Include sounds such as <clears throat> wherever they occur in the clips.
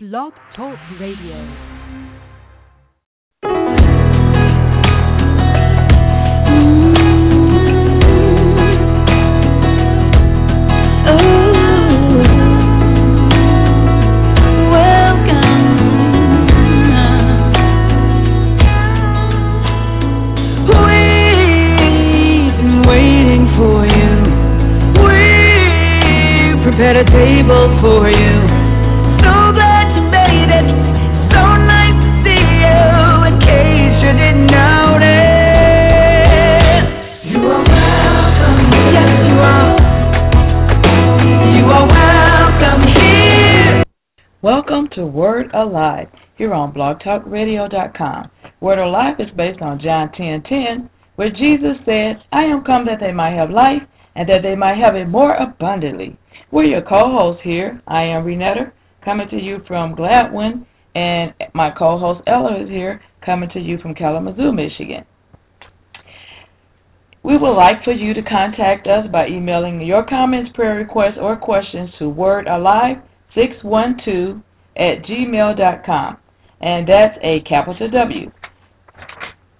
Blog Talk Radio. Welcome. We've been waiting for you. We prepared a table for Word Alive here on blogtalkradio.com. Word Alive is based on John 10:10, where Jesus said, "I am come that they might have life and that they might have it more abundantly." We're your co-hosts here. I am Renetta, coming to you from Gladwin, and my co-host Ella is here, coming to you from Kalamazoo, Michigan. We would like for you to contact us by emailing your comments, prayer requests, or questions to wordalive612 at gmail.com, and that's a capital W.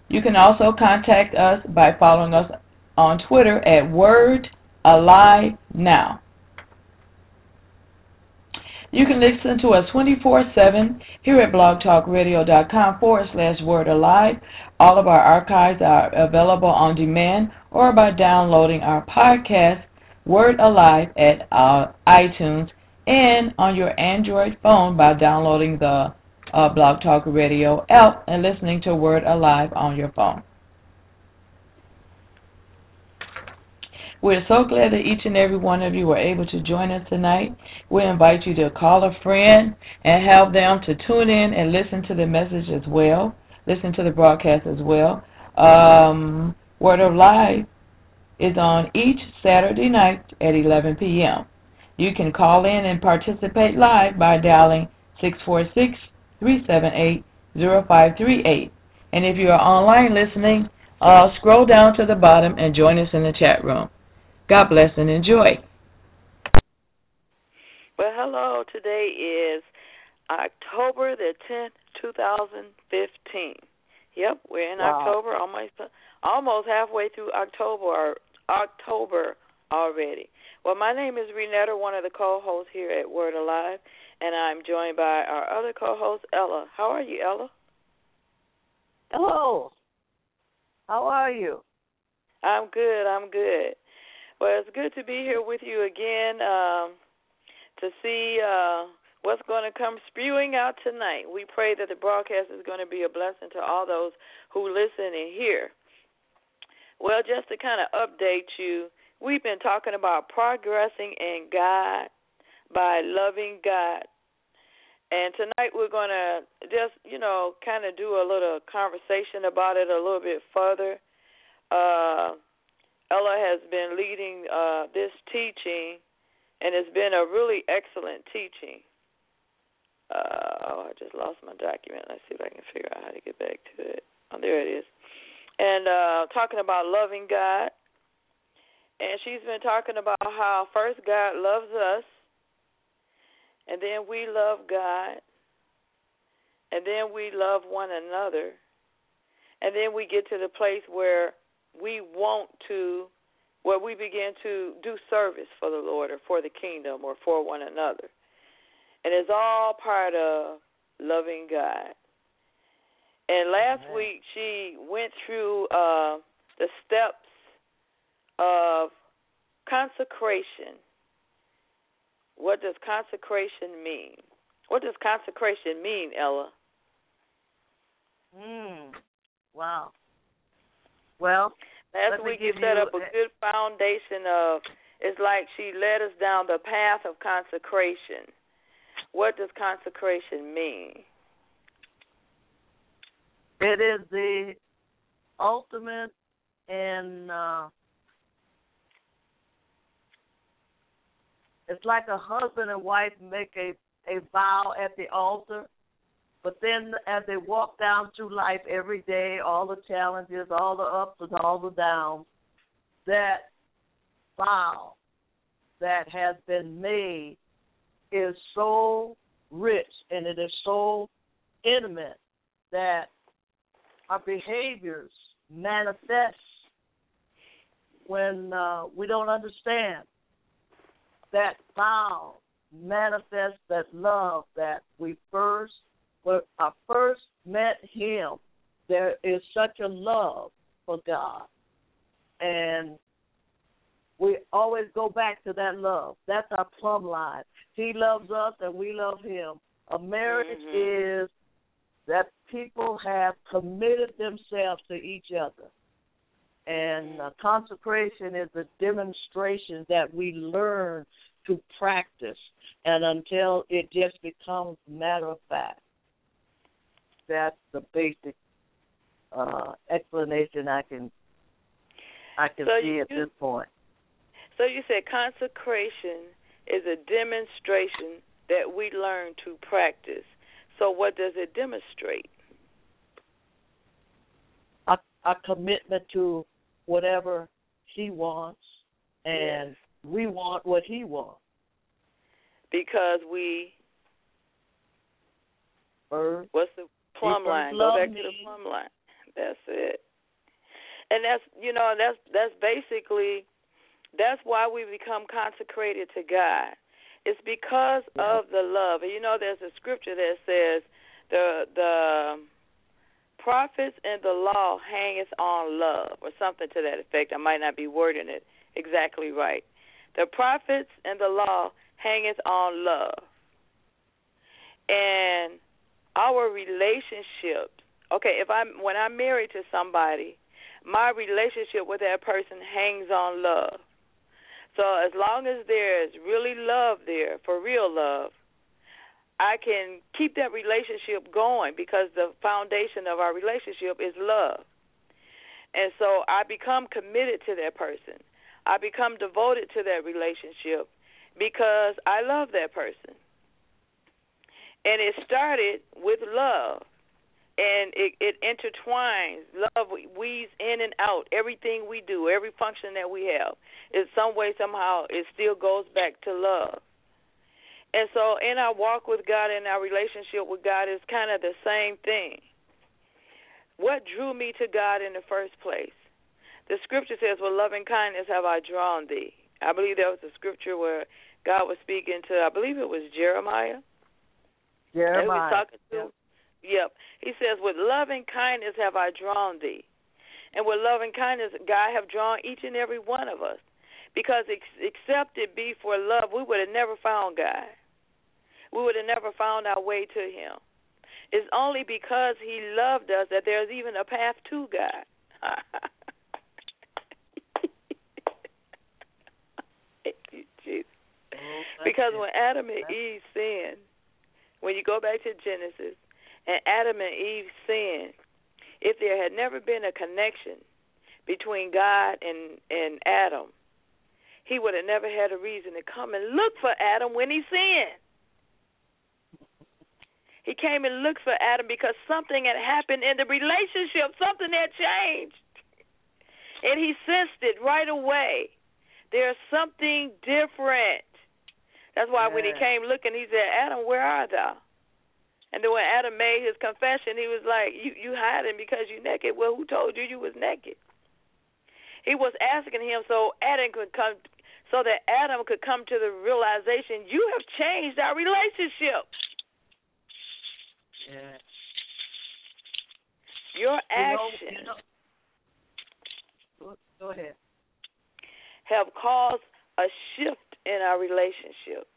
You can also contact us by following us on Twitter at Word Alive Now. You can listen to us 24 7 here at blogtalkradio.com forward slash word alive. All of our archives are available on demand or by downloading our podcast, Word Alive, at uh, iTunes and on your Android phone by downloading the uh, Blog Talk Radio app and listening to Word Alive on your phone. We're so glad that each and every one of you were able to join us tonight. We invite you to call a friend and have them to tune in and listen to the message as well, listen to the broadcast as well. Um, Word of Life is on each Saturday night at 11 p.m. You can call in and participate live by dialing 646 378 0538. And if you are online listening, uh, scroll down to the bottom and join us in the chat room. God bless and enjoy. Well, hello. Today is October the 10th, 2015. Yep, we're in wow. October, almost almost halfway through October or October already. Well, my name is Renetta, one of the co-hosts here at Word Alive, and I'm joined by our other co-host Ella. How are you, Ella? Hello. How are you? I'm good. I'm good. Well, it's good to be here with you again um, to see uh, what's going to come spewing out tonight. We pray that the broadcast is going to be a blessing to all those who listen and hear. Well, just to kind of update you, we've been talking about progressing in God by loving God. And tonight we're going to just, you know, kind of do a little conversation about it a little bit further. Uh, Ella has been leading uh, this teaching, and it's been a really excellent teaching. Uh, oh, I just lost my document. Let's see if I can figure out how to get back to it. Oh, there it is. And uh, talking about loving God. And she's been talking about how first God loves us, and then we love God, and then we love one another, and then we get to the place where we want to, where we begin to do service for the Lord or for the kingdom or for one another. And it's all part of loving God. And last Amen. week she went through uh, the steps of consecration. What does consecration mean? What does consecration mean, Ella? Hmm. Wow. Well, last week you set up a good foundation of. It's like she led us down the path of consecration. What does consecration mean? It is the ultimate in. Uh, it's like a husband and wife make a a vow at the altar but then as they walk down through life every day, all the challenges, all the ups and all the downs, that vow that has been made is so rich and it is so intimate that our behaviors manifest when uh, we don't understand that vow manifests that love that we first when I first met him there is such a love for God and we always go back to that love. That's our plumb line. He loves us and we love him. A marriage mm-hmm. is that people have committed themselves to each other. And uh, consecration is a demonstration that we learn to practice, and until it just becomes matter of fact. That's the basic uh, explanation I can I can so see you, at this point. So you said consecration is a demonstration that we learn to practice. So what does it demonstrate? A, a commitment to whatever he wants, and yes. we want what he wants. Because we. First, what's the plumb line? Go back me. to the plumb line. That's it. And that's you know that's that's basically that's why we become consecrated to God. It's because yeah. of the love. And you know, there's a scripture that says the the prophets and the law hangeth on love, or something to that effect. I might not be wording it exactly right. The prophets and the law hangeth on love, and our relationships. Okay, if I'm when I'm married to somebody, my relationship with that person hangs on love. So as long as there's really love there, for real love, I can keep that relationship going because the foundation of our relationship is love. And so I become committed to that person. I become devoted to that relationship because I love that person. And it started with love and it, it intertwines. Love weaves in and out everything we do, every function that we have. In some way, somehow, it still goes back to love. And so, in our walk with God and our relationship with God is kind of the same thing. What drew me to God in the first place? The scripture says, "With loving kindness have I drawn thee." I believe that was a scripture where God was speaking to, I believe it was Jeremiah. Jeremiah. He was talking to, yep. Yep. He says, With loving kindness have I drawn thee. And with loving kindness, God have drawn each and every one of us. Because ex- except it be for love, we would have never found God. We would have never found our way to Him. It's only because He loved us that there's even a path to God. <laughs> Because when Adam and Eve sinned, when you go back to Genesis, and Adam and Eve sinned, if there had never been a connection between God and and Adam, he would have never had a reason to come and look for Adam when he sinned. He came and looked for Adam because something had happened in the relationship, something had changed. And he sensed it right away. There's something different. That's why yeah. when he came looking, he said, Adam, where art thou? And then when Adam made his confession, he was like, "You you hiding because you naked? Well, who told you you was naked?" He was asking him so Adam could come, so that Adam could come to the realization, you have changed our relationship. Your actions. You know, you know, go ahead. Have caused a shift in our relationship.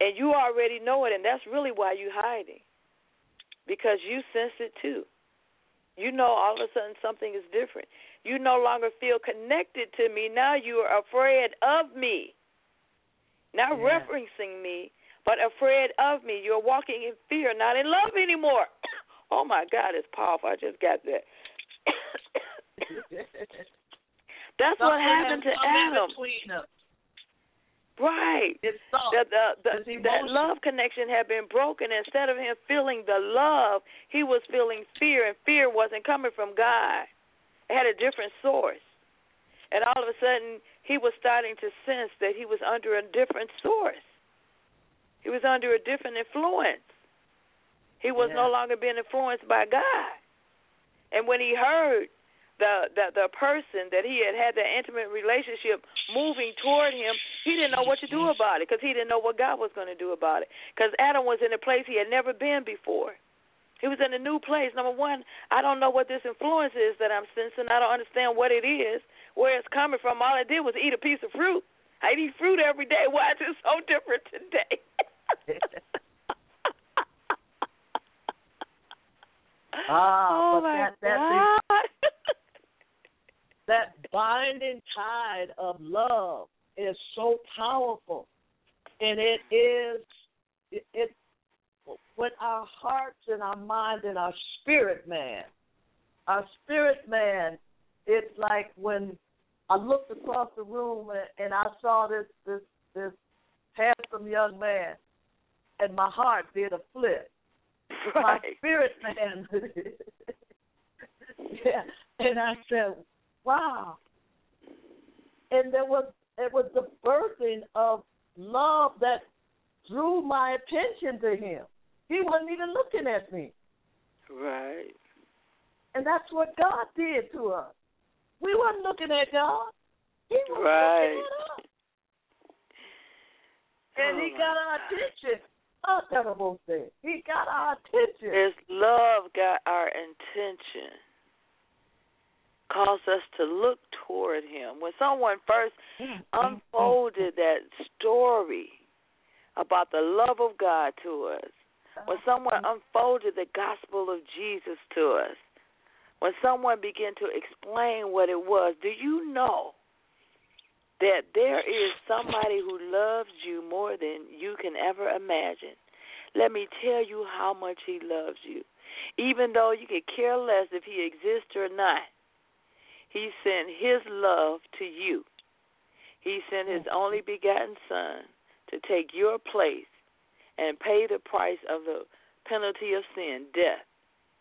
And you already know it, and that's really why you're hiding. Because you sense it too. You know all of a sudden something is different. You no longer feel connected to me. Now you are afraid of me. Not yeah. referencing me, but afraid of me. You're walking in fear, not in love anymore. <coughs> oh my God, it's powerful. I just got that. <coughs> That's Something what happened to Adam. Right. The, the, the, that love connection had been broken. Instead of him feeling the love, he was feeling fear, and fear wasn't coming from God. It had a different source. And all of a sudden, he was starting to sense that he was under a different source. He was under a different influence. He was Yeah. no longer being influenced by God. And when he heard the, the the person that he had had that intimate relationship moving toward him, he didn't know what to do mm-hmm. about it because he didn't know what God was going to do about it. Because Adam was in a place he had never been before. He was in a new place. Number one, I don't know what this influence is that I'm sensing. I don't understand what it is, where it's coming from. All I did was eat a piece of fruit. I eat fruit every day. Why is it so different today? <laughs> Ah, oh but my that that God. <laughs> that binding tide of love is so powerful, and it is it, it when our hearts and our mind and our spirit man, our spirit man, it's like when I looked across the room and, and I saw this this this handsome young man, and my heart did a flip. <laughs> My spirit man. <laughs> yeah, and I said, "Wow!" And there was it was the birthing of love that drew my attention to him. He wasn't even looking at me, Right. and that's what God did to us. We weren't looking at God. He was Right. looking at us, oh, and Oh He got our God. attention. Not terrible thing. He got our attention. His love got our intention, caused us to look toward Him. When someone first Mm, mm unfolded mm. that story about the love of God to us, when uh-huh. someone unfolded the gospel of Jesus to us, when someone began to explain what it was, do you know that there is somebody who loves you more than you can ever imagine? Let me tell you how much he loves you. Even though you could care less if he exists or not, he sent his love to you. He sent his only begotten Son to take your place and pay the price of the penalty of sin, death,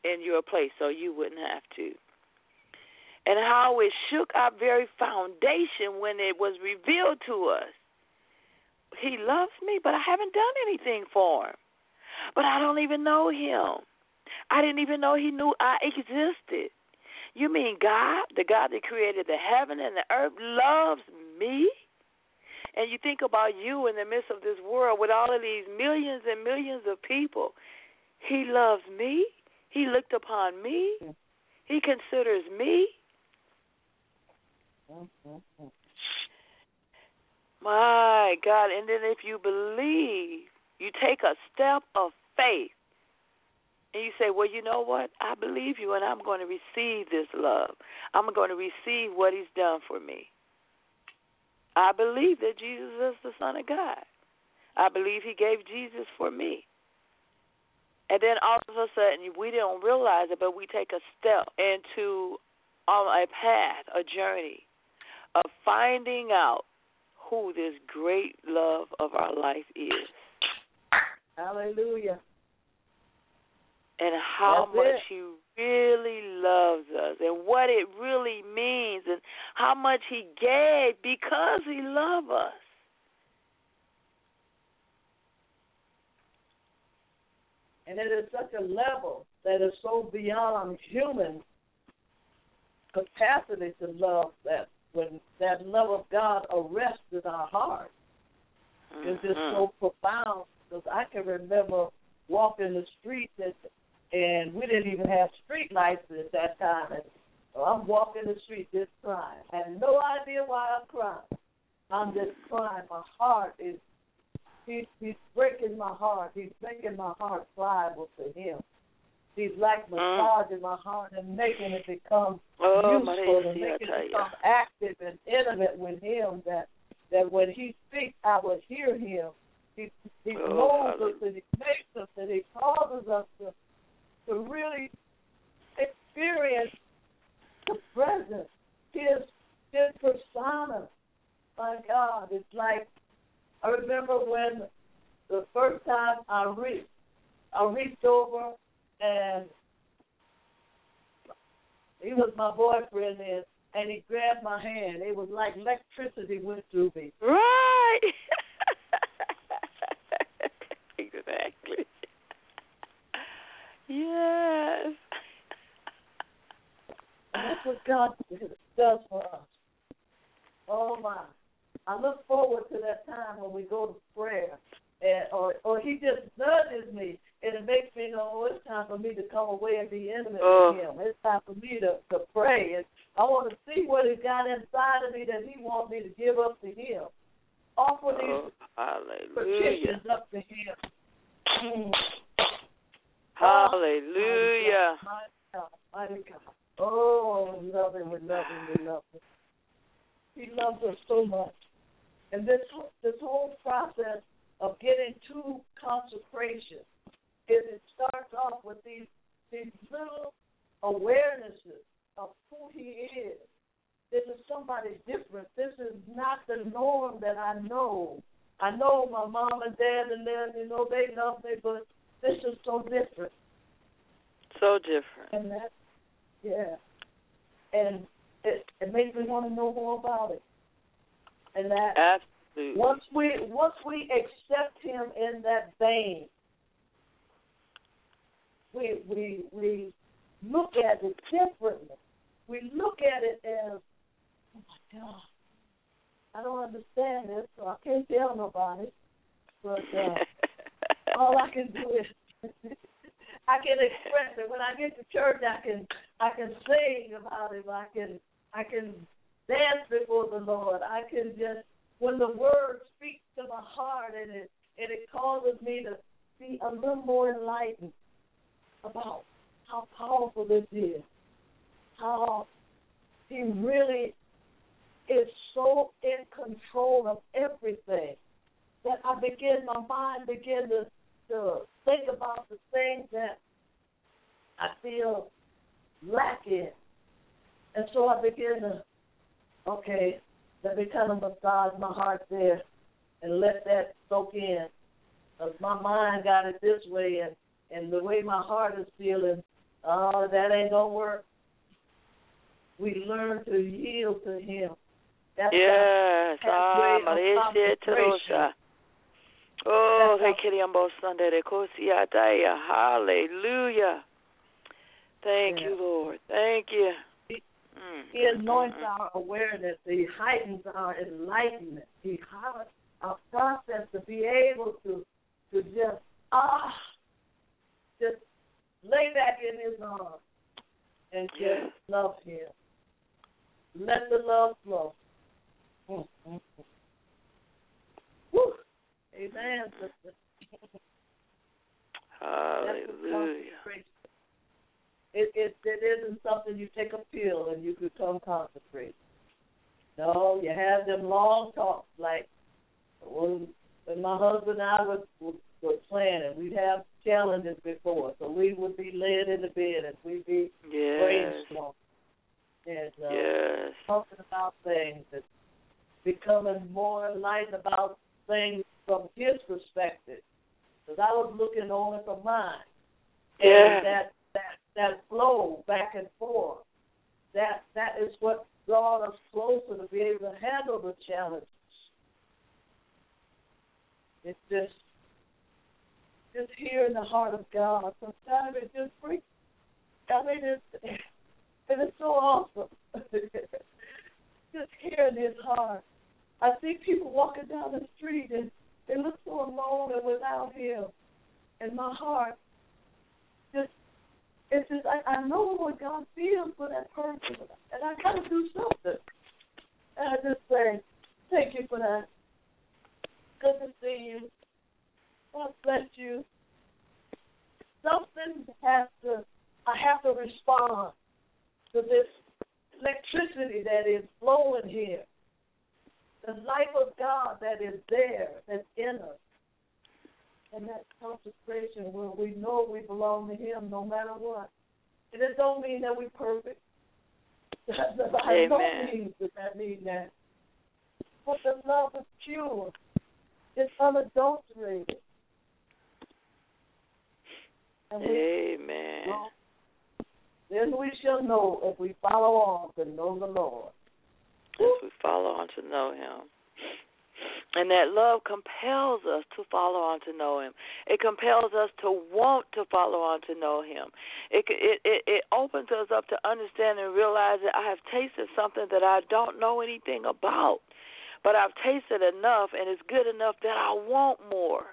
in your place so you wouldn't have to. And how it shook our very foundation when it was revealed to us. He loves me, but I haven't done anything for him. But I don't even know him. I didn't even know he knew I existed. You mean God, the God that created the heaven and the earth, loves me? And you think about you in the midst of this world with all of these millions and millions of people. He loves me. He looked upon me. He considers me. My God. And then if you believe, you take a step of faith and you say, Well, you know what? I believe you and I'm going to receive this love. I'm going to receive what He's done for me. I believe that Jesus is the Son of God. I believe He gave Jesus for me. And then all of a sudden, we don't realize it, but we take a step into on a path, a journey of finding out who this great love of our life is Hallelujah. and how That's much it. he really loves us and what it really means and how much he gave because he loves us. And it is such a level that is so beyond human capacity to love that when that love of God arrests in our heart. It's just Mhm. so profound because I can remember walking the streets and, and we didn't even have street lights at that time. And so I'm walking the street just crying. I had no idea why I'm crying. I'm just crying. My heart is he's he's breaking my heart. He's making my heart pliable to him. He's like massaging my heart and making it become Oh, useful and making it become active and intimate with him that that when he speaks I will hear him. He he Oh, molds us and he makes us and he causes us to to really experience the presence. His his persona. My God, it's like I remember when the first time I reached I reached over and he was my boyfriend and and he grabbed my hand. It was like electricity went through me. Right. <laughs> exactly. yes. And that's what God does for us. Oh my. I look forward to that time when we go to prayer and or or he just nudges me and it makes me know oh, it's time for me to come away and be intimate Oh. with him. It's time for me to, to pray and I want to see what he's got inside of me that he wants me to give up to him. Offer oh, these Oh, hallelujah. petitions up to him. <clears throat> Hallelujah. Oh, my God, mighty God. Oh, we love him, we love him, we love him. He loves us so much. And this this whole process of getting to consecration is it starts off with these these little awarenesses of who he is. This is somebody different. This is not the norm that I know. I know my mom and dad and them, you know, they love me, but this is so different. So different. And that, yeah. And it it makes me want to know more about it. And that Absolutely. once we once we accept him in that vein, we we we look at it differently. We look at it as, oh my God, I don't understand this, so I can't tell nobody. But uh, <laughs> all I can do is <laughs> I can express it. When I get to church, I can I can sing about it. I can I can dance before the Lord. I can just when the Word speaks to my heart and it and it causes me to be a little more enlightened about how powerful this is, how He really is so in control of everything that I begin my mind begin to to think about the things that I feel lacking. And so I begin to, okay, let me kind of massage my heart there and let that soak in. Because my mind got it this way, and, and the way my heart is feeling, oh, that ain't to work. We learn to yield to Him. That's Yes. Ah, consecration. Terosha. Oh, That's they Sunday. Hallelujah. Thank Yeah. you, Lord. Thank you. He- Mm, He anoints mm, mm. our awareness. He heightens our enlightenment. He heightens our process to be able to to just ah just lay back in his arms and just love him. Let the love flow. Mm, mm, mm. Amen, sister. <laughs> Hallelujah. It, it it isn't something you take a pill and you become consecrated. No, you have them long talks like when when my husband and I was were, were planning, we'd have challenges before, so we would be laid in the bed and we'd be Yes. brainstorming and uh, Yes. talking about things and becoming more enlightened about things from his perspective. Because I was looking only from mine. Yeah. And that that that flow back and forth. That that is what brought us closer to be able to handle the challenges. It's just just hearing the heart of God. Sometimes it just brings I mean it's <laughs> it is so awesome. <laughs> just hearing his heart. I see people walking down the street and they look so alone and without him. And my heart just it's just I, I know what God feels for that person and I gotta do something. And I just say, Thank you for that. Good to see you. God bless you. Something has to I have to respond to this electricity that is flowing here. The life of God that is there, that's in us. And that consecration where we know we belong to Him no matter what. And it don't mean that we're perfect. <laughs> Amen. means does that mean that. But the love is pure. It's unadulterated. And we Amen. know, then we shall know if we follow on to know the Lord. As we follow on to know Him. And that love compels us to follow on to know Him. It compels us to want to follow on to know Him. It it it, it opens us up to understand and realize that I have tasted something that I don't know anything about, but I've tasted enough and it's good enough that I want more.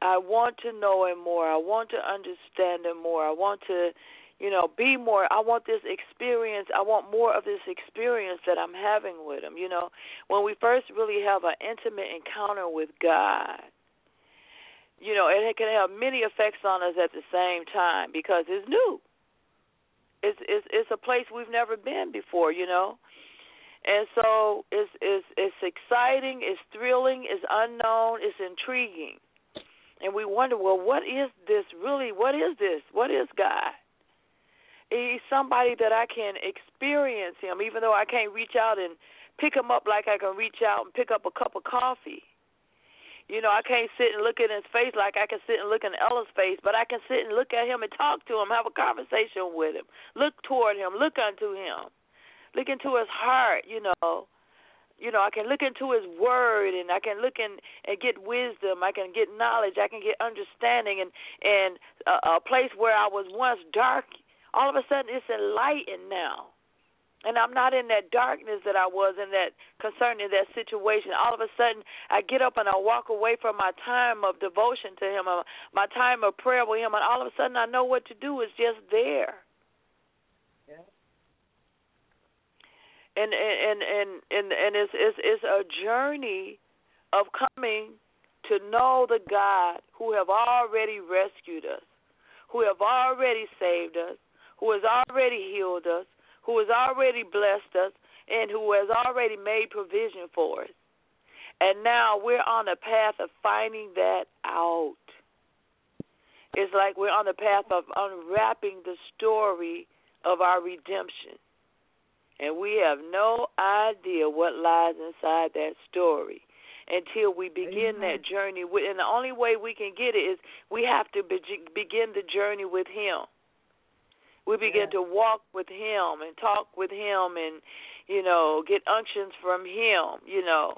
I want to know Him more. I want to understand Him more. I want to you know, be more. I want this experience. I want more of this experience that I'm having with Him. You know, when we first really have an intimate encounter with God, you know, it can have many effects on us at the same time because it's new. It's it's it's a place we've never been before. You know. And so it's it's it's exciting, it's thrilling, it's unknown, it's intriguing. And we wonder, well, what is this really? What is this? What is God? He's somebody that I can experience him, even though I can't reach out and pick him up like I can reach out and pick up a cup of coffee. You know, I can't sit and look at his face like I can sit and look in Ella's face, but I can sit and look at him and talk to him, have a conversation with him, look toward him, look unto him, look into his heart. You know, you know, I can look into his word and I can look in and get wisdom. I can get knowledge. I can get understanding and and a, a place where I was once dark all of a sudden it's enlightened now. And I'm not in that darkness that I was in that concerning that situation. All of a sudden, I get up and I walk away from my time of devotion to Him, uh, my time of prayer with Him, and all of a sudden, I know what to do. It's just there. Yeah. And and and and and it's it's it's a journey of coming to know the God who have already rescued us, who have already saved us, who has already healed us, who has already blessed us, and who has already made provision for us. And now we're on a path of finding that out. It's like we're on the path of unwrapping the story of our redemption. And we have no idea what lies inside that story until we begin Amen. that journey. And the only way we can get it is we have to begin the journey with Him we begin to walk with him and talk with him and you know get unctions from him you know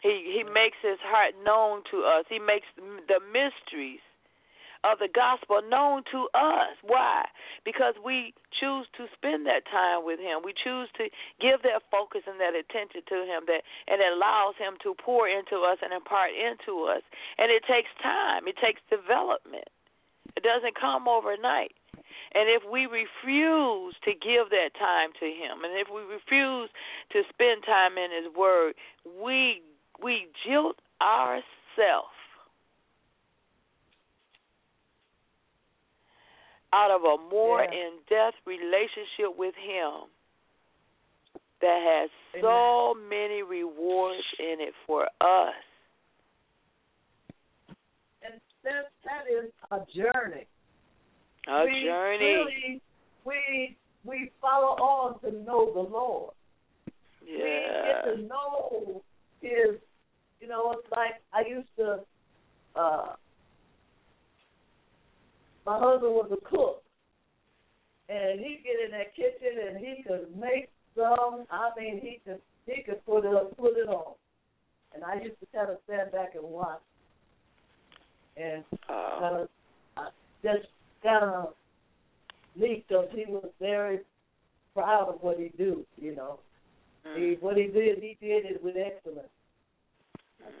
he he makes his heart known to us he makes the mysteries of the gospel known to us. Why? Because we choose to spend that time with him. We choose to give that focus and that attention to him that and it allows him to pour into us and impart into us. And it takes time. It takes development. It doesn't come overnight. And if we refuse to give that time to him and if we refuse to spend time in his word, we we jilt ourselves out of a more yeah. in depth relationship with him that has Amen. so many rewards in it for us And that that is a journey. A we journey. Really, we we follow on to know the Lord. Yeah. We get to know His. You know, it's like I used to. uh My husband was a cook, and he'd get in that kitchen and he could make some. I mean, he could he could put it put it on, and I used to kind of stand back and watch and uh, kind of uh, just kind of leaked because he was very proud of what he do. You know, mm. he what he did, he did it with excellence.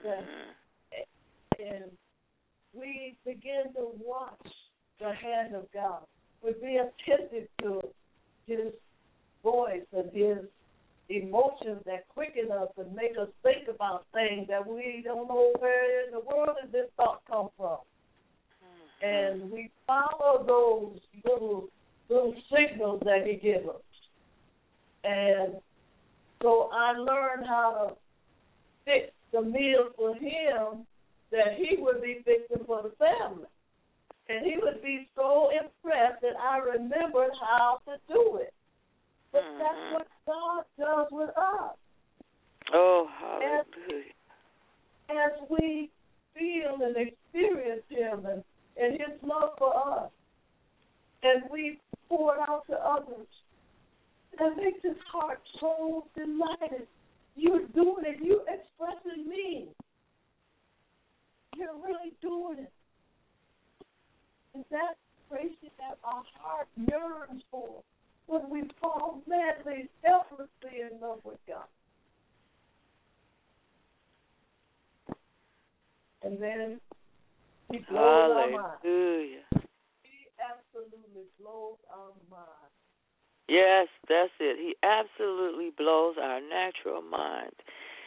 Okay. Mm. And we begin to watch the hand of God. would be attentive to His voice and His emotions that quicken us and make us think about things that we don't know where in the world did this thought come from. Mm-hmm. And we follow those little little signals that he gives us. And so I learned how to fix the meal for him that he would be fixing for the family. And he would be so impressed that I remembered how to do it. But mm-hmm. that's what God does with us. Oh, hallelujah. As, as we feel and experience Him and, and His love for us, and we pour it out to others, that makes His heart so delighted You're doing it. You're expressing me. You're really doing it. And that gracie that our heart yearns for when we fall madly, selflessly in love with God. And then he blows Hallelujah. our mind. He absolutely blows our mind. Yes, that's it. He absolutely blows our natural mind.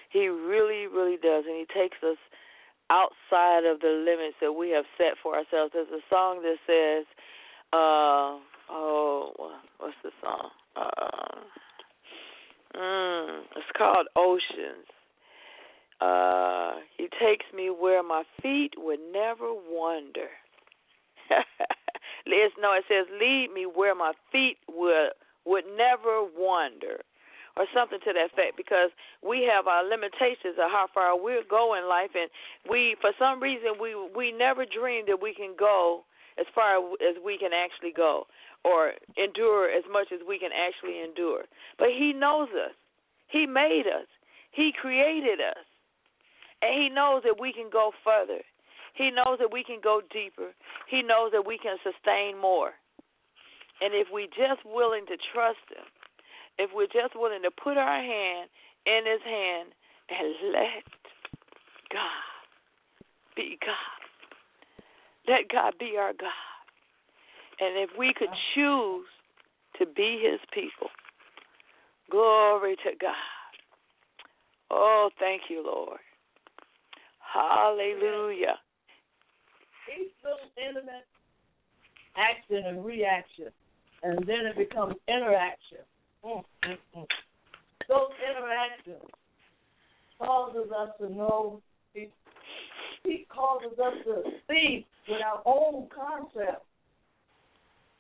He really, really does. And he takes us outside of the limits that we have set for ourselves. There's a song that says, uh, oh, what's the song? Uh, mm, it's called Oceans. Uh, he takes me where my feet would never wander. <laughs> no, it says, lead me where my feet would would never wander or something to that effect because we have our limitations of how far we'll go in life and we for some reason we we never dreamed that we can go as far as we can actually go or endure as much as we can actually endure. But he knows us. He made us. He created us. And he knows that we can go further. He knows that we can go deeper. He knows that we can sustain more. And if we're just willing to trust Him, if we're just willing to put our hand in His hand and let God be God, let God be our God. And if we could choose to be His people, glory to God. Oh, thank you, Lord. Hallelujah. Each little intimate action and reaction and then it becomes interaction. Mm, mm, mm. Those interactions causes us to know. He, he causes us to see with our own concept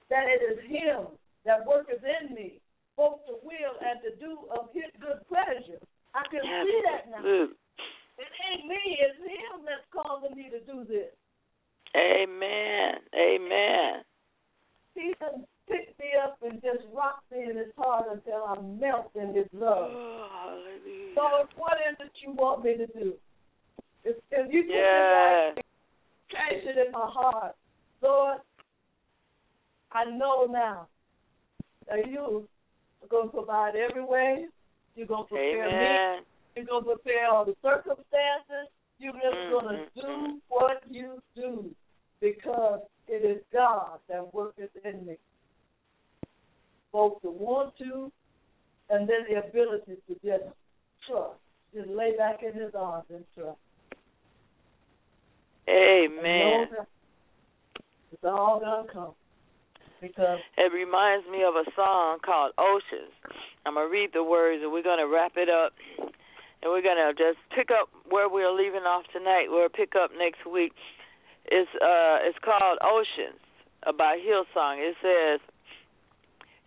that it is Him that worketh in me, both to will and to do of His good pleasure. I can yes. see that now. It ain't me, it's Him that's causing me to do this. Amen. Amen. He done pick me up and just rock me in his heart until I melt in his love. Oh, so what is it you want me to do? If, if you yeah. can catch it in my heart, Lord, I know now that you are going to provide every way. You're going to prepare Amen. me. You're going to prepare all the circumstances. You're just mm-hmm. going to do what you do because it is God that worketh in me both the want to and then the ability to just trust. Just lay back in his arms and trust. Amen. It's all gonna come. Because it reminds me of a song called Oceans. I'm gonna read the words and we're gonna wrap it up and we're gonna just pick up where we're leaving off tonight. We'll pick up next week. It's uh it's called Oceans by Hillsong. It says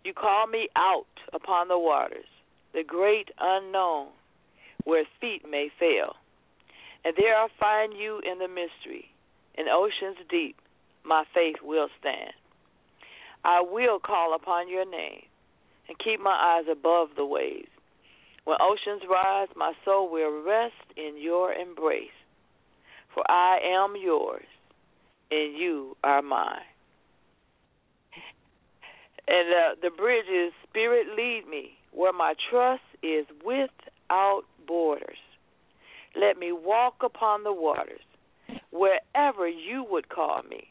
you call me out upon the waters, the great unknown, where feet may fail. And there I find you in the mystery, in oceans deep, my faith will stand. I will call upon your name and keep my eyes above the waves. When oceans rise, my soul will rest in your embrace. For I am yours, and you are mine. And uh, the bridge is Spirit lead me where my trust is without borders. Let me walk upon the waters wherever you would call me.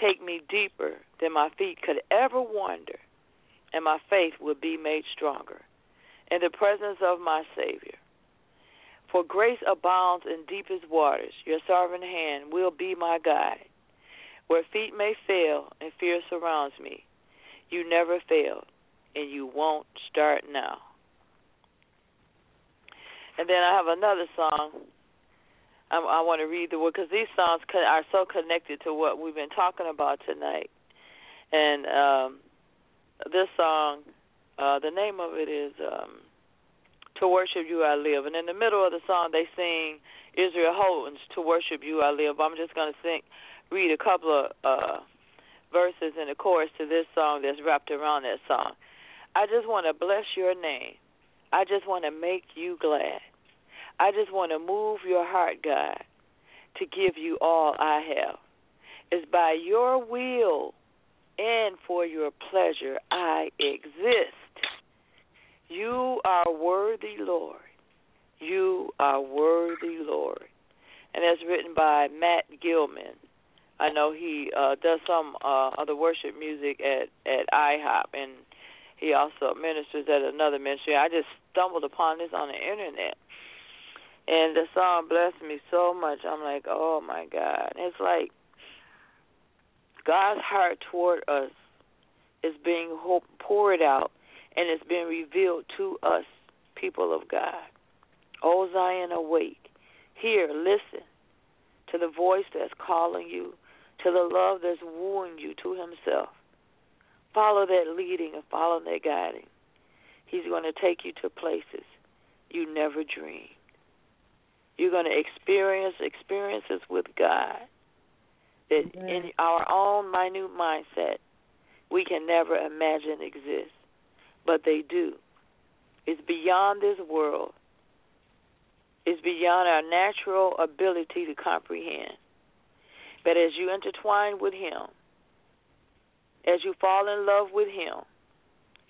Take me deeper than my feet could ever wander, and my faith will be made stronger in the presence of my Savior. For grace abounds in deepest waters. Your sovereign hand will be my guide. Where feet may fail and fear surrounds me, you never failed, and you won't start now. And then I have another song. I, I want to read the word because these songs are so connected to what we've been talking about tonight. And um, this song, uh, the name of it is um, "To Worship You I Live," and in the middle of the song they sing Israel Houghton's "To Worship You I Live." I'm just going to sing, read a couple of uh, verses in the chorus to this song that's wrapped around that song. I just want to bless your name. I just want to make you glad. I just want to move your heart, God, to give you all I have. It's by your will and for your pleasure I exist. You are worthy, Lord. You are worthy, Lord. And that's written by Matt Gilman. I know he uh, does some uh, other worship music at at IHOP, and he also ministers at another ministry. I just stumbled upon this on the internet, and the song blessed me so much. I'm like, oh my God! It's like God's heart toward us is being poured out, and it's being revealed to us, people of God. O Zion, awake! Hear, listen to the voice that's calling you to the love that's wooing you to Himself. Follow that leading and follow that guiding. He's going to take you to places you never dreamed. You're going to experience experiences with God that mm-hmm. in our own minute mindset we can never imagine exist, but they do. It's beyond this world. It's beyond our natural ability to comprehend. But as you intertwine with Him, as you fall in love with Him,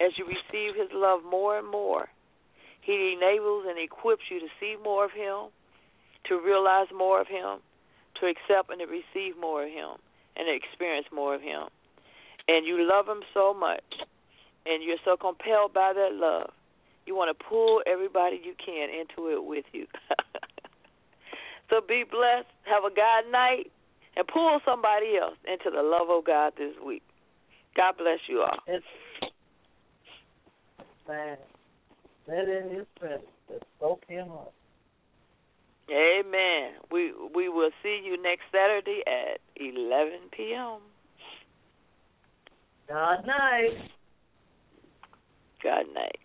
as you receive His love more and more, He enables and equips you to see more of Him, to realize more of Him, to accept and to receive more of Him, and to experience more of Him. And you love Him so much, and you're so compelled by that love, you want to pull everybody you can into it with you. <laughs> so be blessed. Have a God night and pull somebody else into the love of God this week. God bless you all. It's. Let in his presence that soak him up. Amen. We we will see you next Saturday at eleven PM. God night. God night.